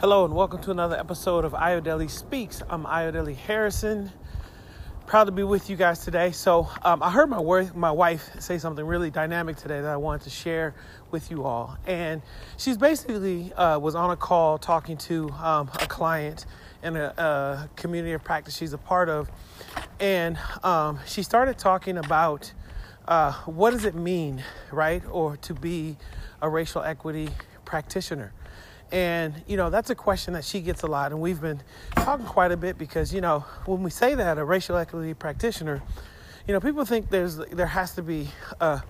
Hello and welcome to another episode of Ayodele Speaks. I'm Ayodele Harrison. Proud to be with you guys today. So um, I heard my worth, my wife say something really dynamic today that I wanted to share with you all. And she's basically uh, was on a call talking to um, a client in a, a, community of practice she's a part of, and um, she started talking about uh, what does it mean, right, or to be a racial equity practitioner. And, you know, that's a question that she gets a lot. And we've been talking quite a bit because, you know, when we say that, a racial equity practitioner, you know, people think there's there has to be a,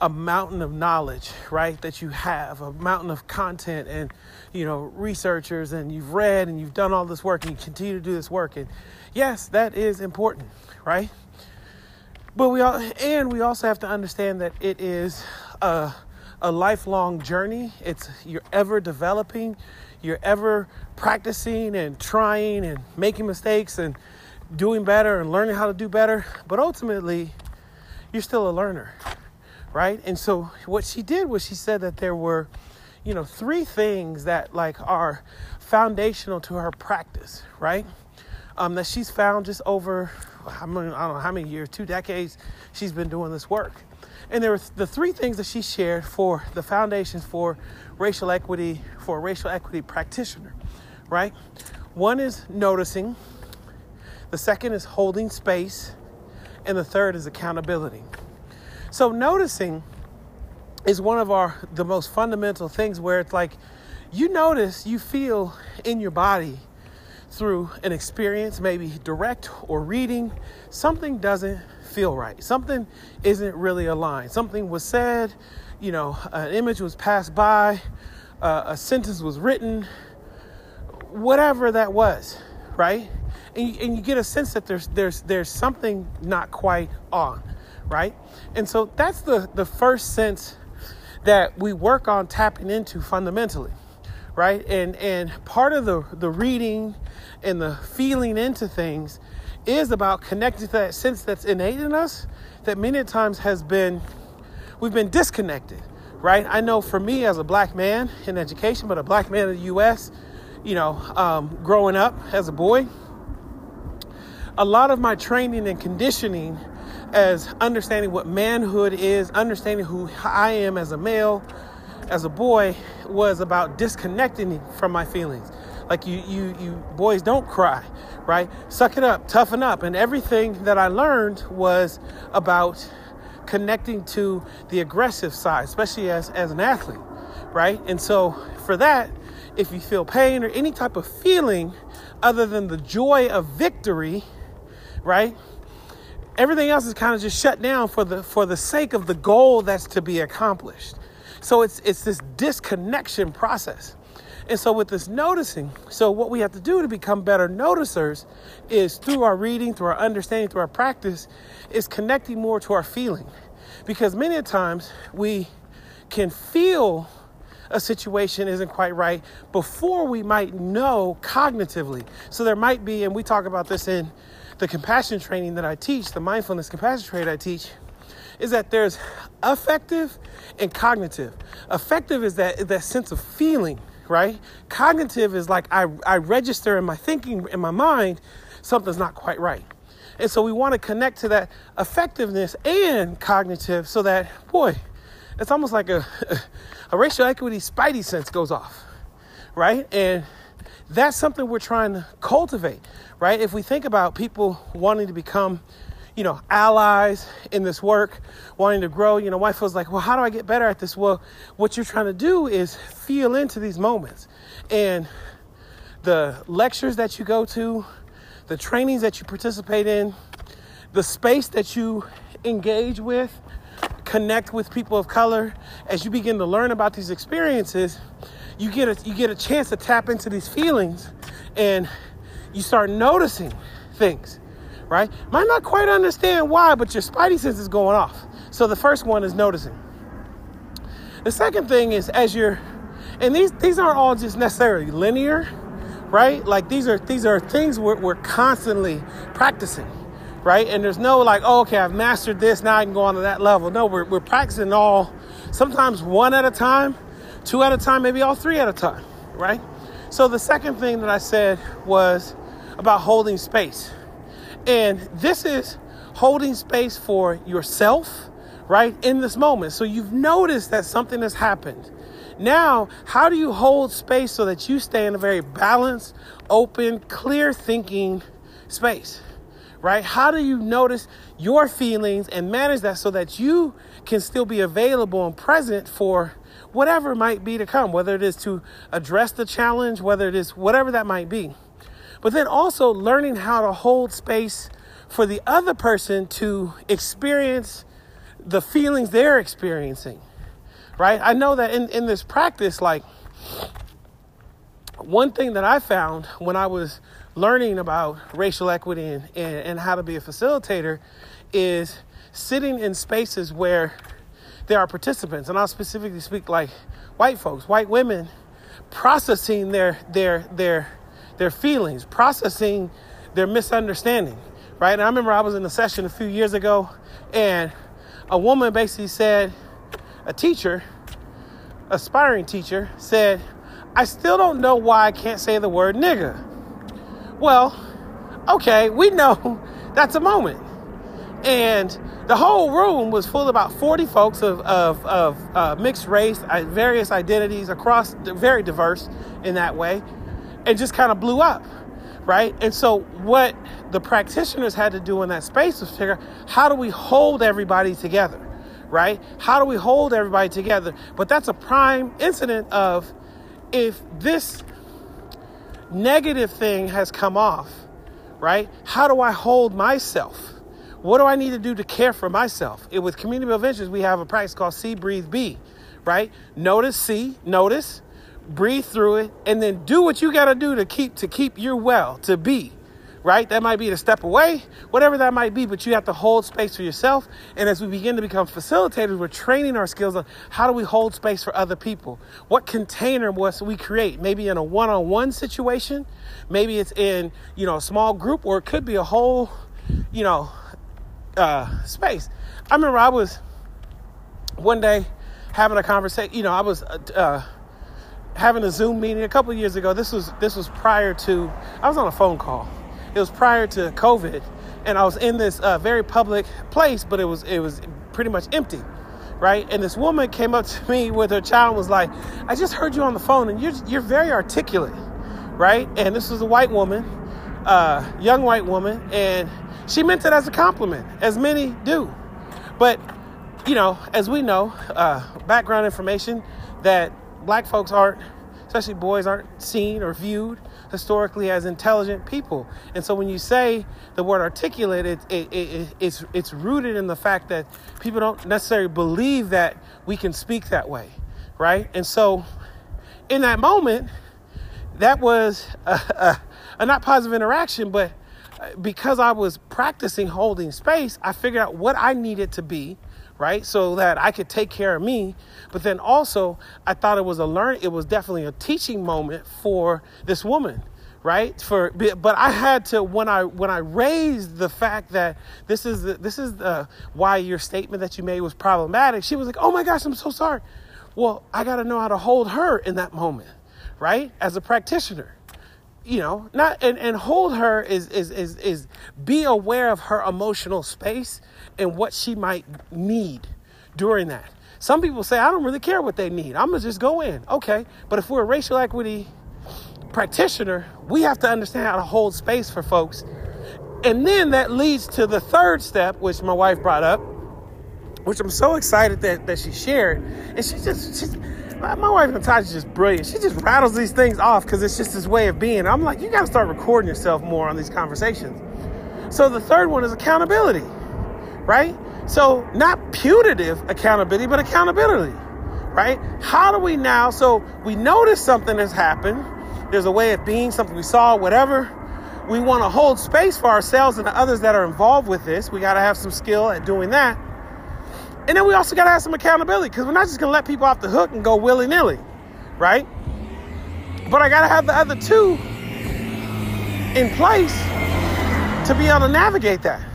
a mountain of knowledge, right, that you have, a mountain of content and, you know, researchers and you've read and you've done all this work and you continue to do this work. And yes, that is important, right? But we all, and we also have to understand that it is a, a lifelong journey. It's you're ever developing, you're ever practicing and trying and making mistakes and doing better and learning how to do better. But ultimately, you're still a learner, right? And so what she did was she said that there were, you know, three things that like are foundational to her practice, right? Um, that she's found just over, I, mean, I don't know how many years, two decades, she's been doing this work. And there were the three things that she shared for the foundations for racial equity, for a racial equity practitioner, right? One is noticing, the second is holding space, and the third is accountability. So noticing is one of our the most fundamental things where it's like you notice, you feel in your body through an experience, maybe direct or reading, something doesn't feel right. Something isn't really aligned. Something was said, you know, an image was passed by, uh, a sentence was written, whatever that was, right? And you, and you get a sense that there's there's there's something not quite on, right? And so that's the the first sense that we work on tapping into fundamentally right and and part of the the reading and the feeling into things is about connecting to that sense that's innate in us that many times has been we've been disconnected right? I know for me as a black man in education but a black man in the us you know um, growing up as a boy a lot of my training and conditioning as understanding what manhood is understanding who i am as a male as a boy was about disconnecting from my feelings like you you you boys don't cry right? Suck it up, toughen up. And everything that I learned was about connecting to the aggressive side, especially as, as an athlete, right? And so for that, if you feel pain or any type of feeling other than the joy of victory, right? Everything else is kind of just shut down for the for the sake of the goal that's to be accomplished. So it's it's this disconnection process. And so, with this noticing, so what we have to do to become better noticers is through our reading, through our understanding, through our practice, is connecting more to our feeling. Because many times we can feel a situation isn't quite right before we might know cognitively. So, there might be, and we talk about this in the compassion training that I teach, the mindfulness compassion training I teach, is that there's affective and cognitive. Affective is that, that sense of feeling right? Cognitive is like I, I register in my thinking, in my mind, something's not quite right. And so we want to connect to that effectiveness and cognitive so that, boy, it's almost like a, a racial equity spidey sense goes off, right? And that's something we're trying to cultivate, right? If we think about people wanting to become you know, allies in this work, wanting to grow. You know, wife was like, well, how do I get better at this? Well, what you're trying to do is feel into these moments. And the lectures that you go to, the trainings that you participate in, the space that you engage with, connect with people of color, as you begin to learn about these experiences, you get a you get a chance to tap into these feelings and you start noticing things right? Might not quite understand why, but your spidey sense is going off. So the first one is noticing. The second thing is as you're, and these these aren't all just necessarily linear, right? Like these are these are things we're, we're constantly practicing, right? And there's no like, oh, okay, I've mastered this, now I can go on to that level. No, we're we're practicing all, sometimes one at a time, two at a time, maybe all three at a time, right? So the second thing that I said was about holding space. And this is holding space for yourself, right, in this moment. So you've noticed that something has happened. Now, how do you hold space so that you stay in a very balanced, open, clear thinking space? Right? How do you notice your feelings and manage that so that you can still be available and present for whatever might be to come, whether it is to address the challenge, whether it is whatever that might be. But then also learning how to hold space for the other person to experience the feelings they're experiencing right? I know that in, in this practice, like one thing that I found when I was learning about racial equity and, and, and how to be a facilitator is sitting in spaces where there are participants, and I'll specifically speak like white folks, white women, processing their their their their feelings, processing their misunderstanding, right? And I remember I was in a session a few years ago, and a woman basically said, a teacher, aspiring teacher, said, I still don't know why I can't say the word nigga. Well, okay, we know that's a moment. And the whole room was full of about 40 folks of, of, of uh, mixed race, various identities across, very diverse in that way, and just kind of blew up, right? And so, what the practitioners had to do in that space was figure how do we hold everybody together? right? How do we hold everybody together? But that's a prime incident of if this negative thing has come off, right? How do I hold myself? What do I need to do to care for myself? It, with Community Ventures, we have a practice called See, Breathe, Be, right? Notice, see, notice, breathe through it, and then do what you got to do to keep to keep your well, to be right? That might be to step away, whatever that might be, but you have to hold space for yourself. And as we begin to become facilitators, we're training our skills on how do we hold space for other people? What container must we create? Maybe in a one on one situation, maybe it's in, you know, a small group, or it could be a whole, you know, uh, space. I remember I was one day having a conversation, you know, I was, uh, uh having a Zoom meeting a couple years ago. This was this was prior to I was on a phone call it was prior to COVID, and I was in this uh, very public place, but it was it was pretty much empty, right? And this woman came up to me with her child was like, "I just heard you on the phone, and you're you're very articulate, right?" And this was a white woman, uh, young white woman, and she meant it as a compliment, as many do. But you know, as we know, uh, background information that black folks aren't, especially boys, aren't seen or viewed historically as intelligent people. And so when you say the word articulate, it, it, it, it's, it's rooted in the fact that people don't necessarily believe that we can speak that way, right? And so in that moment, that was a, a, a not positive interaction, but uh, because I was practicing holding space, I figured out what I needed to be right? So that I could take care of me. But then also, I thought it was a learn. It was definitely a teaching moment for this woman, right? For but I had to when I when I raised the fact that this is the, this is the why your statement that you made was problematic. She was like, "Oh my gosh, I'm so sorry." Well, I got to know how to hold her in that moment, right? As a practitioner you know not and, and hold her is, is is is be aware of her emotional space and what she might need during that. Some people say i don't really care what they need. I'm gonna just go in. Okay but if we're a racial equity practitioner we have to understand how to hold space for folks. And then that leads to the third step which my wife brought up which i'm so excited that, that she shared. And she just she's, my, my wife Natasha's just brilliant. She just rattles these things off because it's just this way of being. I'm like, you got to start recording yourself more on these conversations. So the third one is accountability, right? So not putative accountability, but accountability, right? How do we now? So we notice something has happened. There's a way of being, something we saw, whatever. We want to hold space for ourselves and the others that are involved with this. We got to have some skill at doing that. And then we also got to have some accountability because we're not just going to let people off the hook and go willy nilly, right? But I got to have the other two in place to be able to navigate that,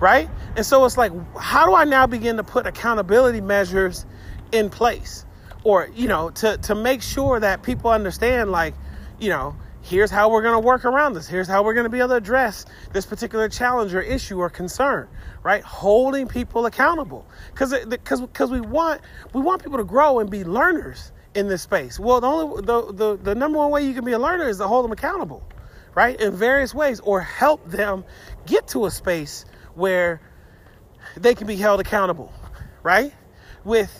right? And so it's like, how do I now begin to put accountability measures in place? Or, you know, to, to make sure that people understand, like, you know, here's how we're going to work around this. Here's how we're going to be able to address this particular challenge or issue or concern, right? Holding people accountable. Cuz cuz cuz we want we want people to grow and be learners in this space. Well, the only the, the the number one way you can be a learner is to hold them accountable, right? In various ways or help them get to a space where they can be held accountable, right? With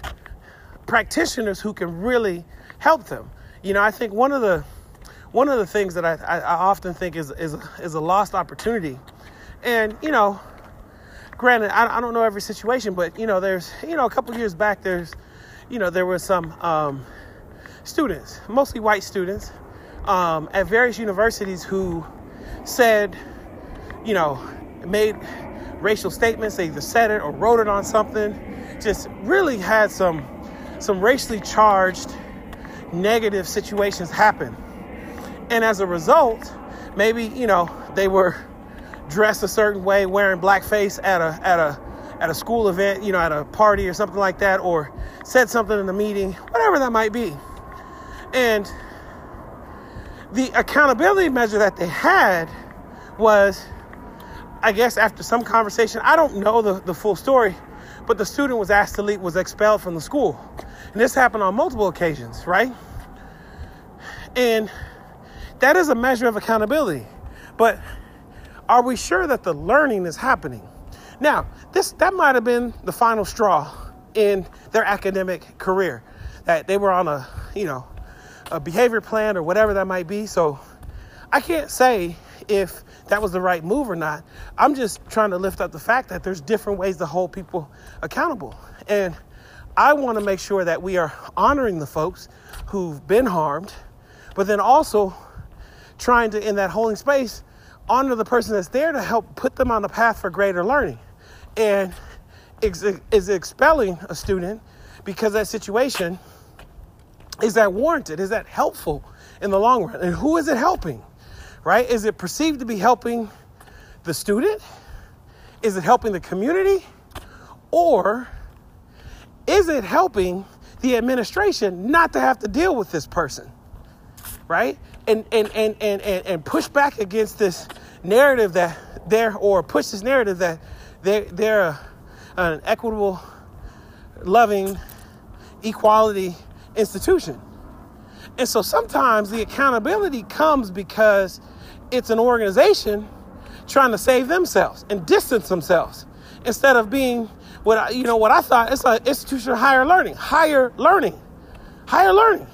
practitioners who can really help them. You know, I think one of the one of the things that I, I, I often think is, is is a lost opportunity, and you know, granted, I, I don't know every situation, but you know, there's you know, a couple years back, there's you know, there were some um, students, mostly white students, um, at various universities who said, you know, made racial statements. They either said it or wrote it on something. Just really had some some racially charged negative situations happen. And as a result, maybe, you know, they were dressed a certain way, wearing blackface at a at a at a school event, you know, at a party or something like that, or said something in a meeting, whatever that might be. And the accountability measure that they had was, I guess, after some conversation, I don't know the, the full story, but the student was asked to leave, was expelled from the school. And this happened on multiple occasions, right? And that is a measure of accountability. But are we sure that the learning is happening? Now, this that might have been the final straw in their academic career. That they were on a, you know, a behavior plan or whatever that might be. So I can't say if that was the right move or not. I'm just trying to lift up the fact that there's different ways to hold people accountable. And I want to make sure that we are honoring the folks who've been harmed, but then also trying to, in that holding space, honor the person that's there to help put them on the path for greater learning. And is expelling a student because that situation is that warranted? Is that helpful in the long run? And who is it helping? Right? Is it perceived to be helping the student? Is it helping the community? Or is it helping the administration not to have to deal with this person? Right? And and and and and, and push back against this narrative that they're or push this narrative that they're they're uh, an equitable, loving, equality institution. And so sometimes the accountability comes because it's an organization trying to save themselves and distance themselves instead of being what I, you know what I thought it's an institution of higher learning, higher learning, higher learning.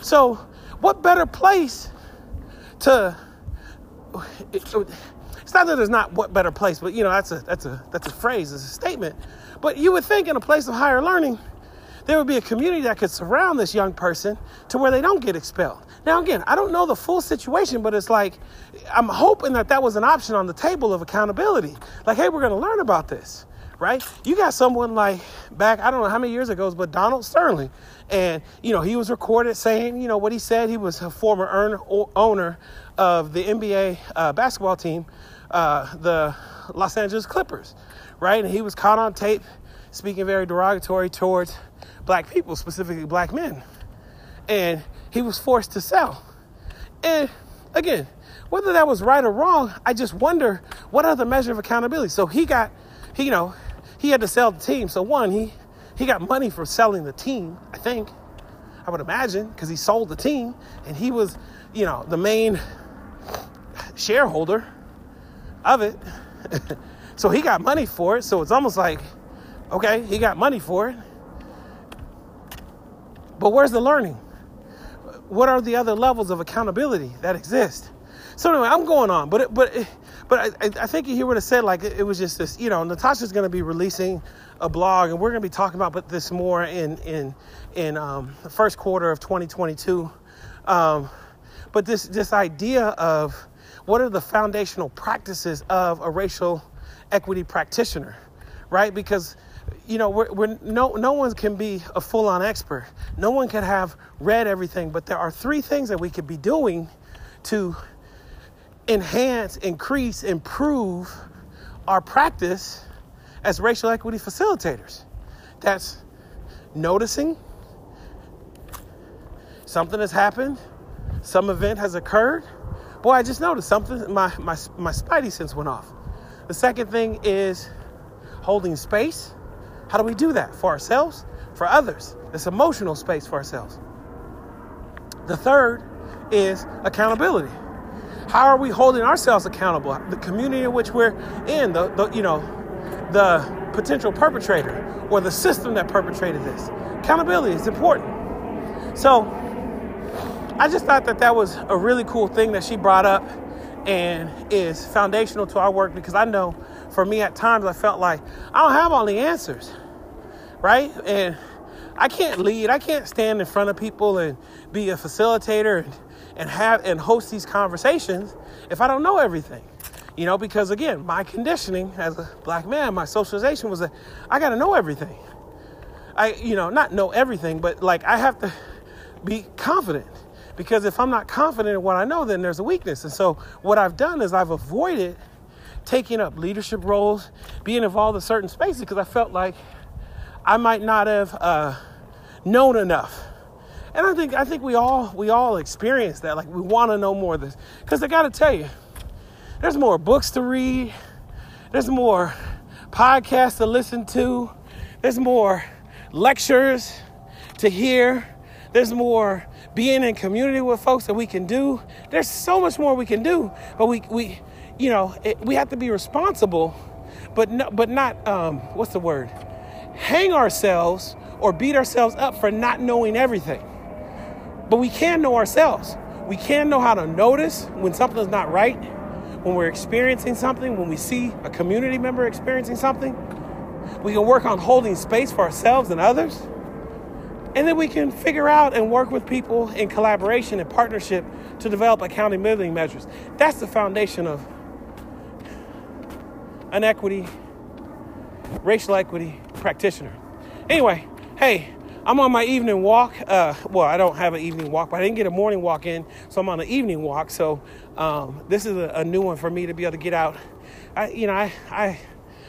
So, what better place to? It's not that there's not what better place, but you know that's a that's a that's a phrase, it's a statement. But you would think in a place of higher learning, there would be a community that could surround this young person to where they don't get expelled. Now, again, I don't know the full situation, but it's like I'm hoping that that was an option on the table of accountability. Like, hey, we're going to learn about this right? You got someone like back, I don't know how many years ago, but Donald Sterling. And, you know, he was recorded saying, you know, what he said. He was a former owner of the NBA uh, basketball team, uh, the Los Angeles Clippers, right? And he was caught on tape speaking very derogatory towards black people, specifically black men. And he was forced to sell. And again, whether that was right or wrong, I just wonder what other measure of accountability. So he got, he, you know, he had to sell the team. So one, he he got money for selling the team, I think. I would imagine, because he sold the team and he was, you know, the main shareholder of it. so he got money for it. So it's almost like, okay, he got money for it. But where's the learning? What are the other levels of accountability that exist? So anyway, I'm going on, but it, but it, but I, I think you hear what I said. Like it, it was just this, you know. Natasha's going to be releasing a blog, and we're going to be talking about this more in in in um, the first quarter of 2022. Um, but this this idea of what are the foundational practices of a racial equity practitioner, right? Because you know, we're, we're, no, no one can be a full on expert. No one can have read everything, but there are three things that we could be doing to enhance, increase, improve our practice as racial equity facilitators. That's noticing something has happened, some event has occurred, boy, I just noticed something. My my my spidey sense went off. The second thing is holding space. How do we do that for ourselves, for others? This emotional space for ourselves. The third is accountability. How are we holding ourselves accountable? The community in which we're in, the, the you know, the potential perpetrator or the system that perpetrated this. Accountability is important. So I just thought that that was a really cool thing that she brought up and is foundational to our work because I know for me at times I felt like I don't have all the answers, right? And I can't lead, I can't stand in front of people and be a facilitator and, and have and host these conversations if I don't know everything. You know, because again, my conditioning as a black man, my socialization was that I got to know everything. I, you know, not know everything, but like I have to be confident because if I'm not confident in what I know, then there's a weakness. And so what I've done is I've avoided taking up leadership roles, being involved in certain spaces because I felt like I might not have uh, known enough. And I think I think we all we all experience that. Like we want to know more of this because I got to tell you, there's more books to read. There's more podcasts to listen to. There's more lectures to hear. There's more being in community with folks that we can do. There's so much more we can do, but we we you know it, we have to be responsible, but no, but not um, what's the word? Hang ourselves or beat ourselves up for not knowing everything. But we can know ourselves. We can know how to notice when something's not right when we're experiencing something, when we see a community member experiencing something, we can work on holding space for ourselves and others. And then we can figure out and work with people in collaboration and partnership to develop accountability measures. That's the foundation of an equity, racial equity practitioner. Anyway, hey, I'm on my evening walk. Uh, well, I don't have an evening walk, but I didn't get a morning walk in, so I'm on an evening walk. So um, this is a, a, new one for me to be able to get out. I, you know, I, I,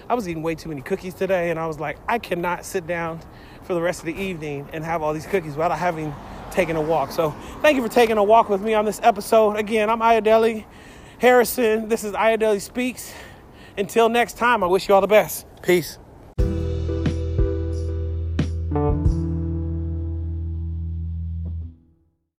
I was eating way too many cookies today, and I was like, I cannot sit down for the rest of the evening and have all these cookies without having taken a walk. So thank you for taking a walk with me on this episode. Again, I'm Ayodele Harrison. This is Ayodele Speaks. Until next time, I wish you all the best. Peace.